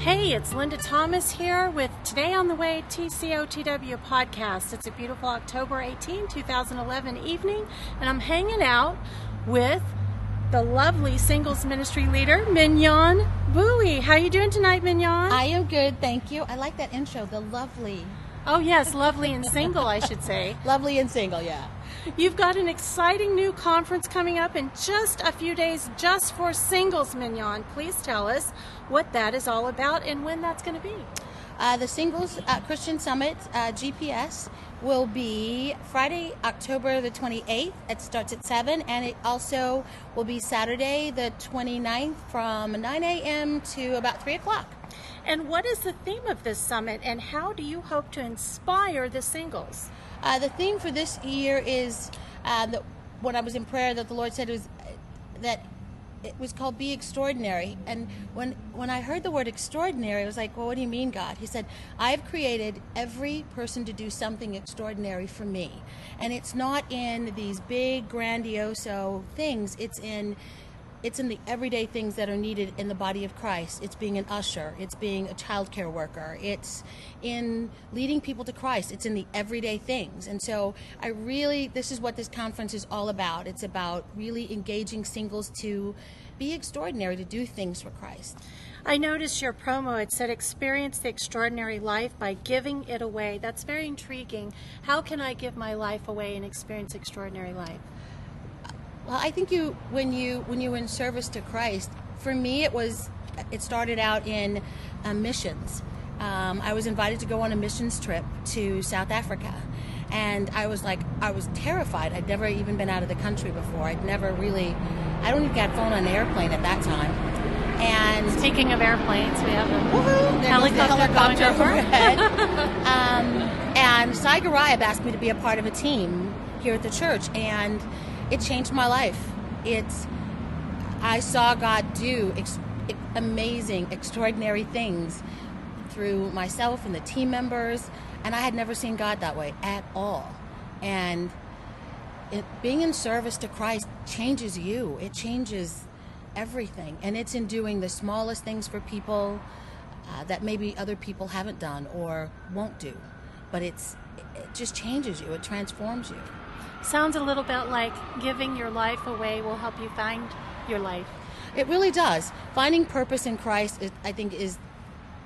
Hey, it's Linda Thomas here with Today on the Way TCOTW podcast. It's a beautiful October 18, 2011 evening, and I'm hanging out with the lovely singles ministry leader, Mignon Bowie. How you doing tonight, Mignon? I am good, thank you. I like that intro, the lovely. Oh, yes, lovely and single, I should say. Lovely and single, yeah. You've got an exciting new conference coming up in just a few days just for singles, Mignon. Please tell us what that is all about and when that's going to be. Uh, the Singles Christian Summit uh, GPS will be Friday, October the 28th. It starts at 7, and it also will be Saturday the 29th from 9 a.m. to about 3 o'clock. And what is the theme of this summit, and how do you hope to inspire the singles? Uh, the theme for this year is uh, that when I was in prayer, that the Lord said it was that it was called Be Extraordinary. And when when I heard the word extraordinary, I was like, Well, what do you mean, God? He said, I have created every person to do something extraordinary for me. And it's not in these big, grandiose things, it's in it's in the everyday things that are needed in the body of Christ. It's being an usher, it's being a childcare worker, it's in leading people to Christ, it's in the everyday things. And so I really, this is what this conference is all about. It's about really engaging singles to be extraordinary, to do things for Christ. I noticed your promo. It said, experience the extraordinary life by giving it away. That's very intriguing. How can I give my life away and experience extraordinary life? Well, I think you when you when you're in service to Christ. For me, it was it started out in uh, missions. Um, I was invited to go on a missions trip to South Africa, and I was like, I was terrified. I'd never even been out of the country before. I'd never really, I don't even got flown on an airplane at that time. And speaking of airplanes, we have a helicopter, helicopter overhead. um, and Garayeb asked me to be a part of a team here at the church, and it changed my life. It's I saw God do ex- amazing, extraordinary things through myself and the team members, and I had never seen God that way at all. And it, being in service to Christ changes you. It changes everything, and it's in doing the smallest things for people uh, that maybe other people haven't done or won't do. But it's it just changes you. It transforms you. Sounds a little bit like giving your life away will help you find your life. It really does. Finding purpose in Christ, is, I think, is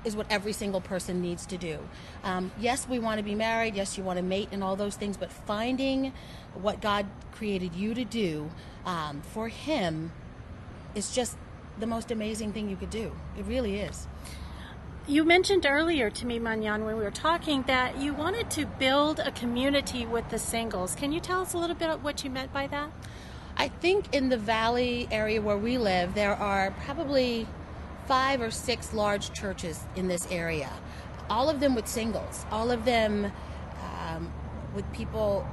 is what every single person needs to do. Um, yes, we want to be married. Yes, you want to mate and all those things, but finding what God created you to do um, for Him is just the most amazing thing you could do. It really is. You mentioned earlier to me, Mignon, when we were talking, that you wanted to build a community with the singles. Can you tell us a little bit what you meant by that? I think in the valley area where we live, there are probably five or six large churches in this area, all of them with singles, all of them um, with people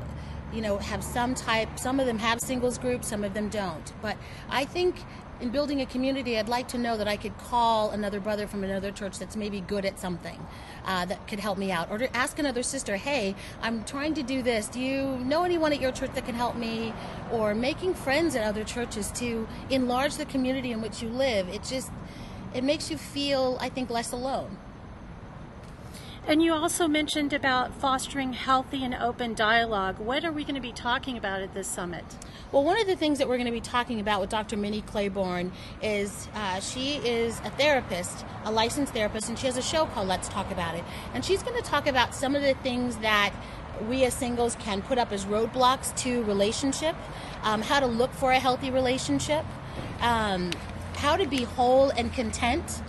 you know have some type some of them have singles groups some of them don't but i think in building a community, I'd like to know that I could call another brother from another church that's maybe good at something uh, that could help me out, or to ask another sister, "Hey, I'm trying to do this. Do you know anyone at your church that can help me?" Or making friends at other churches to enlarge the community in which you live. It just it makes you feel, I think, less alone. And you also mentioned about fostering healthy and open dialogue. What are we going to be talking about at this summit? Well, one of the things that we're going to be talking about with Dr. Minnie Claiborne is uh, she is a therapist, a licensed therapist, and she has a show called Let's Talk About It. And she's going to talk about some of the things that we as singles can put up as roadblocks to relationship, um, how to look for a healthy relationship, um, how to be whole and content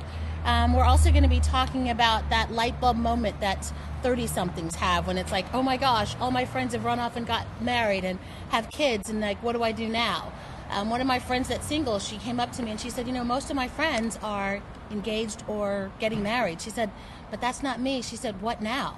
um, we're also going to be talking about that light bulb moment that 30 somethings have when it's like, oh my gosh, all my friends have run off and got married and have kids, and like, what do I do now? Um, one of my friends that's single, she came up to me and she said, you know, most of my friends are engaged or getting married. She said, but that's not me. She said, what now?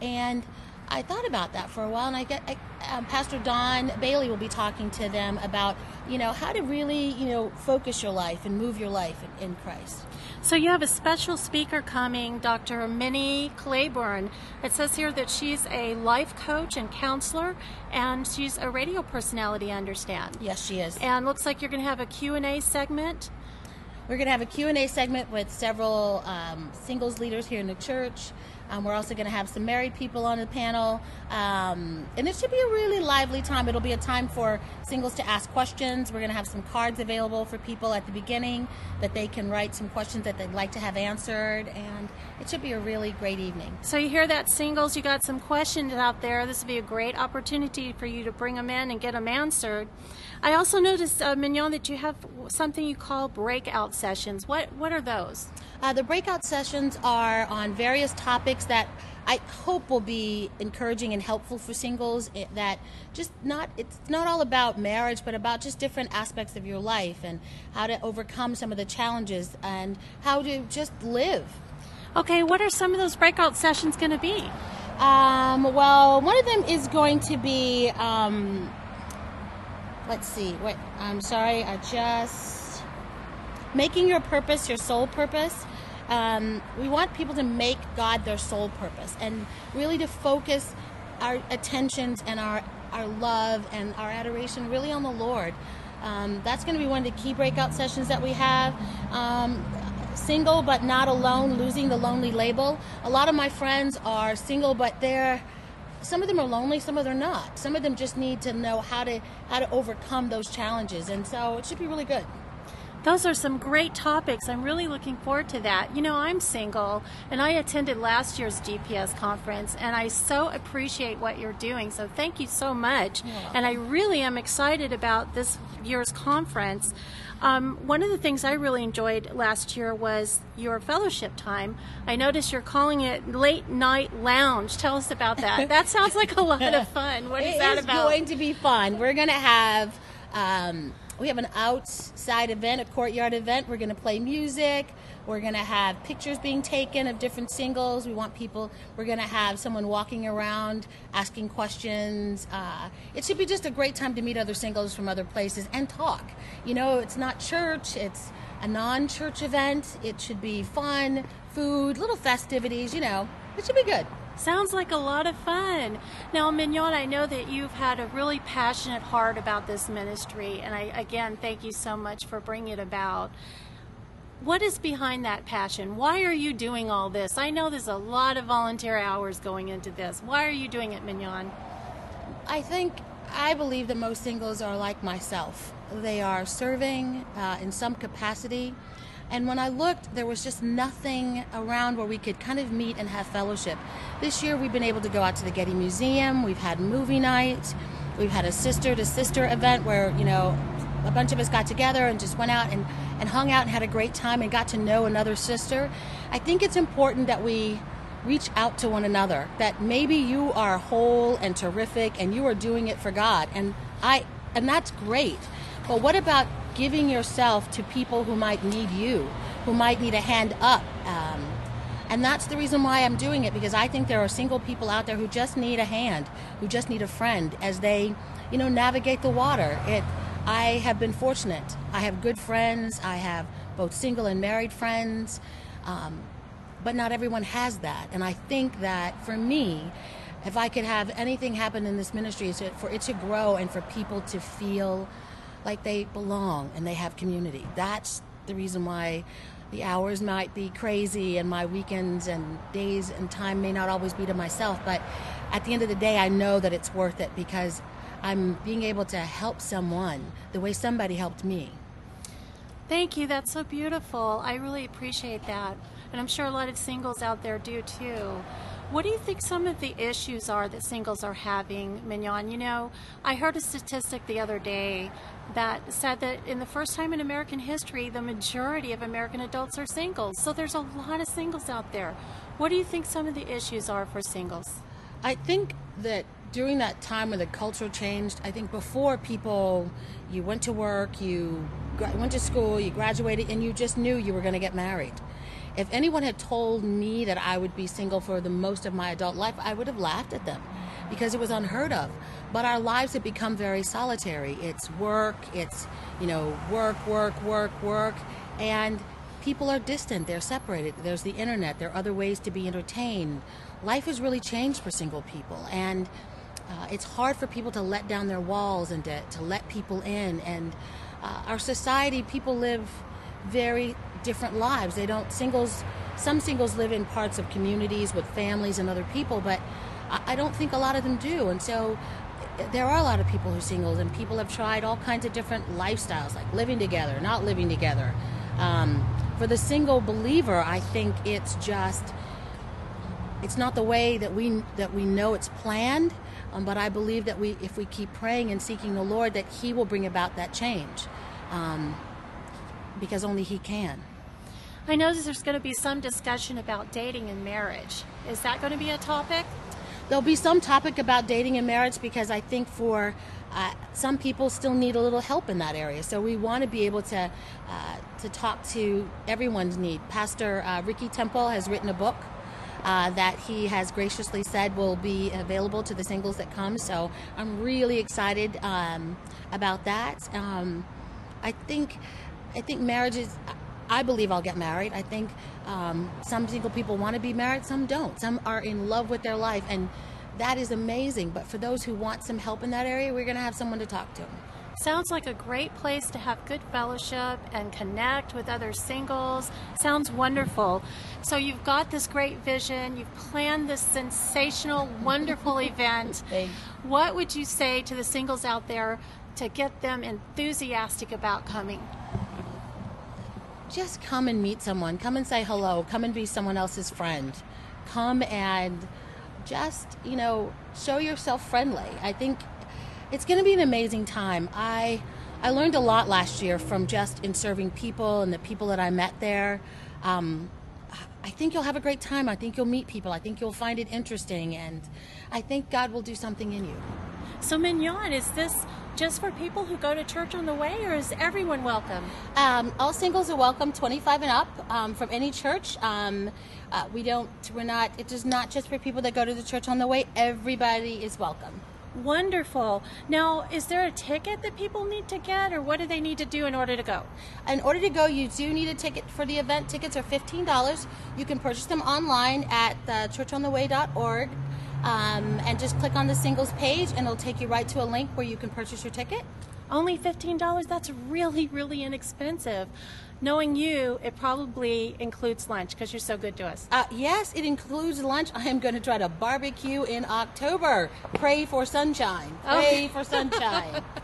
And I thought about that for a while, and I get I, um, Pastor Don Bailey will be talking to them about you know how to really you know focus your life and move your life in, in Christ. So you have a special speaker coming, Dr. Minnie Claiborne. It says here that she's a life coach and counselor, and she's a radio personality. I understand. Yes, she is. And looks like you're going to have a Q and A segment. We're going to have a Q&A segment with several um, singles leaders here in the church. Um, we're also going to have some married people on the panel. Um, and it should be a really lively time. It'll be a time for singles to ask questions. We're going to have some cards available for people at the beginning that they can write some questions that they'd like to have answered. And it should be a really great evening. So you hear that, singles? You got some questions out there. This would be a great opportunity for you to bring them in and get them answered. I also noticed, uh, Mignon, that you have something you call breakout sessions. What what are those? Uh, the breakout sessions are on various topics that I hope will be encouraging and helpful for singles. That just not it's not all about marriage, but about just different aspects of your life and how to overcome some of the challenges and how to just live. Okay, what are some of those breakout sessions going to be? Um, well, one of them is going to be. Um, let's see. Wait, I'm sorry. I just making your purpose your sole purpose. Um, we want people to make God their sole purpose and really to focus our attentions and our, our love and our adoration really on the Lord. Um, that's going to be one of the key breakout sessions that we have. Um, single but not alone, losing the lonely label. A lot of my friends are single, but they're some of them are lonely, some of them are not. Some of them just need to know how to how to overcome those challenges, and so it should be really good. Those are some great topics. I'm really looking forward to that. You know, I'm single and I attended last year's GPS conference and I so appreciate what you're doing. So thank you so much. And I really am excited about this year's conference. Um, one of the things I really enjoyed last year was your fellowship time. I noticed you're calling it late night lounge. Tell us about that. that sounds like a lot of fun. What is it that is about? It's going to be fun. We're going to have. Um, we have an outside event, a courtyard event. We're going to play music. We're going to have pictures being taken of different singles. We want people, we're going to have someone walking around asking questions. Uh, it should be just a great time to meet other singles from other places and talk. You know, it's not church, it's a non church event. It should be fun, food, little festivities, you know, it should be good. Sounds like a lot of fun. Now, Mignon, I know that you've had a really passionate heart about this ministry, and I again thank you so much for bringing it about. What is behind that passion? Why are you doing all this? I know there's a lot of volunteer hours going into this. Why are you doing it, Mignon? I think I believe that most singles are like myself. They are serving uh, in some capacity. And when I looked, there was just nothing around where we could kind of meet and have fellowship. This year, we've been able to go out to the Getty Museum. We've had movie night. We've had a sister to sister event where, you know, a bunch of us got together and just went out and, and hung out and had a great time and got to know another sister. I think it's important that we reach out to one another, that maybe you are whole and terrific and you are doing it for God. And I and that's great. But what about giving yourself to people who might need you, who might need a hand up? Um, and that's the reason why I'm doing it because I think there are single people out there who just need a hand, who just need a friend as they, you know, navigate the water. It I have been fortunate. I have good friends. I have both single and married friends. Um, but not everyone has that. And I think that for me, if I could have anything happen in this ministry, is for it to grow and for people to feel like they belong and they have community. That's the reason why the hours might be crazy and my weekends and days and time may not always be to myself. But at the end of the day, I know that it's worth it because I'm being able to help someone the way somebody helped me. Thank you. That's so beautiful. I really appreciate that. And I'm sure a lot of singles out there do too. What do you think some of the issues are that singles are having, Mignon? You know, I heard a statistic the other day that said that in the first time in American history, the majority of American adults are singles. So there's a lot of singles out there. What do you think some of the issues are for singles? I think that during that time when the culture changed, I think before people, you went to work, you went to school, you graduated, and you just knew you were going to get married. If anyone had told me that I would be single for the most of my adult life, I would have laughed at them because it was unheard of. But our lives have become very solitary. It's work, it's, you know, work, work, work, work, and people are distant, they're separated. There's the internet, there are other ways to be entertained. Life has really changed for single people, and uh, it's hard for people to let down their walls and to, to let people in. And uh, our society, people live very different lives. They don't singles. Some singles live in parts of communities with families and other people, but I, don't think a lot of them do. And so there are a lot of people who are singles, and people have tried all kinds of different lifestyles, like living together, not living together. Um, for the single believer, I think it's just it's not the way that we that we know it's planned. Um, but I believe that we, if we keep praying and seeking the Lord, that He will bring about that change, um, because only He can. I know there's going to be some discussion about dating and marriage. Is that going to be a topic? There'll be some topic about dating and marriage because I think for uh, some people still need a little help in that area. So we want to be able to uh, to talk to everyone's need. Pastor uh, Ricky Temple has written a book uh, that he has graciously said will be available to the singles that come. So I'm really excited um, about that. Um, I think I think marriage is. I believe I'll get married. I think um, some single people want to be married, some don't. Some are in love with their life, and that is amazing. But for those who want some help in that area, we're going to have someone to talk to. Sounds like a great place to have good fellowship and connect with other singles. Sounds wonderful. So you've got this great vision. You've planned this sensational, wonderful event. What would you say to the singles out there to get them enthusiastic about coming? Just come and meet someone. Come and say hello. Come and be someone else's friend. Come and just, you know, show yourself friendly. I think it's going to be an amazing time. I I learned a lot last year from just in serving people and the people that I met there. Um, I think you'll have a great time. I think you'll meet people. I think you'll find it interesting, and I think God will do something in you. So, Mignon, is this just for people who go to church on the way, or is everyone welcome? Um, all singles are welcome, 25 and up, um, from any church. Um, uh, we don't, we're not, it is not just for people that go to the church on the way. Everybody is welcome. Wonderful. Now, is there a ticket that people need to get, or what do they need to do in order to go? In order to go, you do need a ticket for the event. Tickets are $15. You can purchase them online at uh, churchontheway.org um, and just click on the singles page, and it'll take you right to a link where you can purchase your ticket. Only $15? That's really, really inexpensive. Knowing you, it probably includes lunch because you're so good to us. Uh, yes, it includes lunch. I am going to try to barbecue in October. Pray for sunshine. Pray Okay. for sunshine.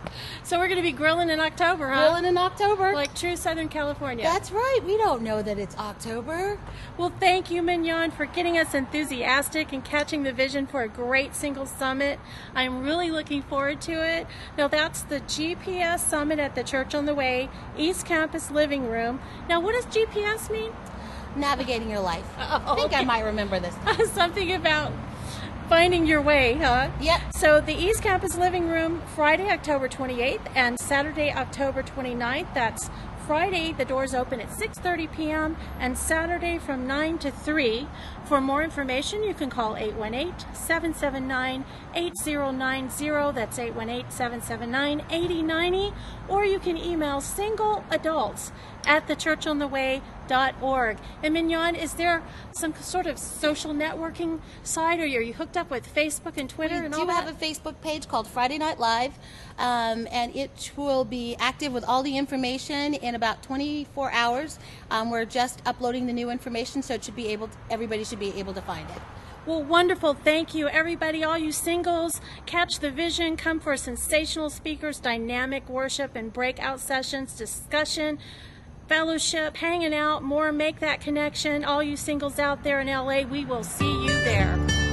So we're going to be grilling in October, huh? Grilling in October. Like true Southern California. That's right. We don't know that it's October. Well, thank you, Mignon, for getting us enthusiastic and catching the vision for a great single summit. I'm really looking forward to it. Now, that's the GPS Summit at the Church on the Way, East Campus Living Room. Now, what does GPS mean? Navigating your life. Oh, I think I might remember this. Something about finding your way, huh? Yep. So the East Campus Living Room, Friday, October 28th, and Saturday, October 29th. That's Friday, the doors open at 6:30 p.m. and Saturday from 9 to 3. For more information, you can call 818-779-8090. That's 818-779-8090, or you can email single adults at thechurchontheway.org. And Mignon, is there some sort of social networking site, or are you hooked up with Facebook and Twitter We and do all have a Facebook page called Friday Night Live, um, and it will be active with all the information in about 24 hours. Um, we're just uploading the new information, so it should be able. To, everybody should be able to find it. Well, wonderful. Thank you, everybody. All you singles, catch the vision. Come for sensational speakers, dynamic worship, and breakout sessions, discussion, fellowship, hanging out, more. Make that connection. All you singles out there in LA, we will see you there.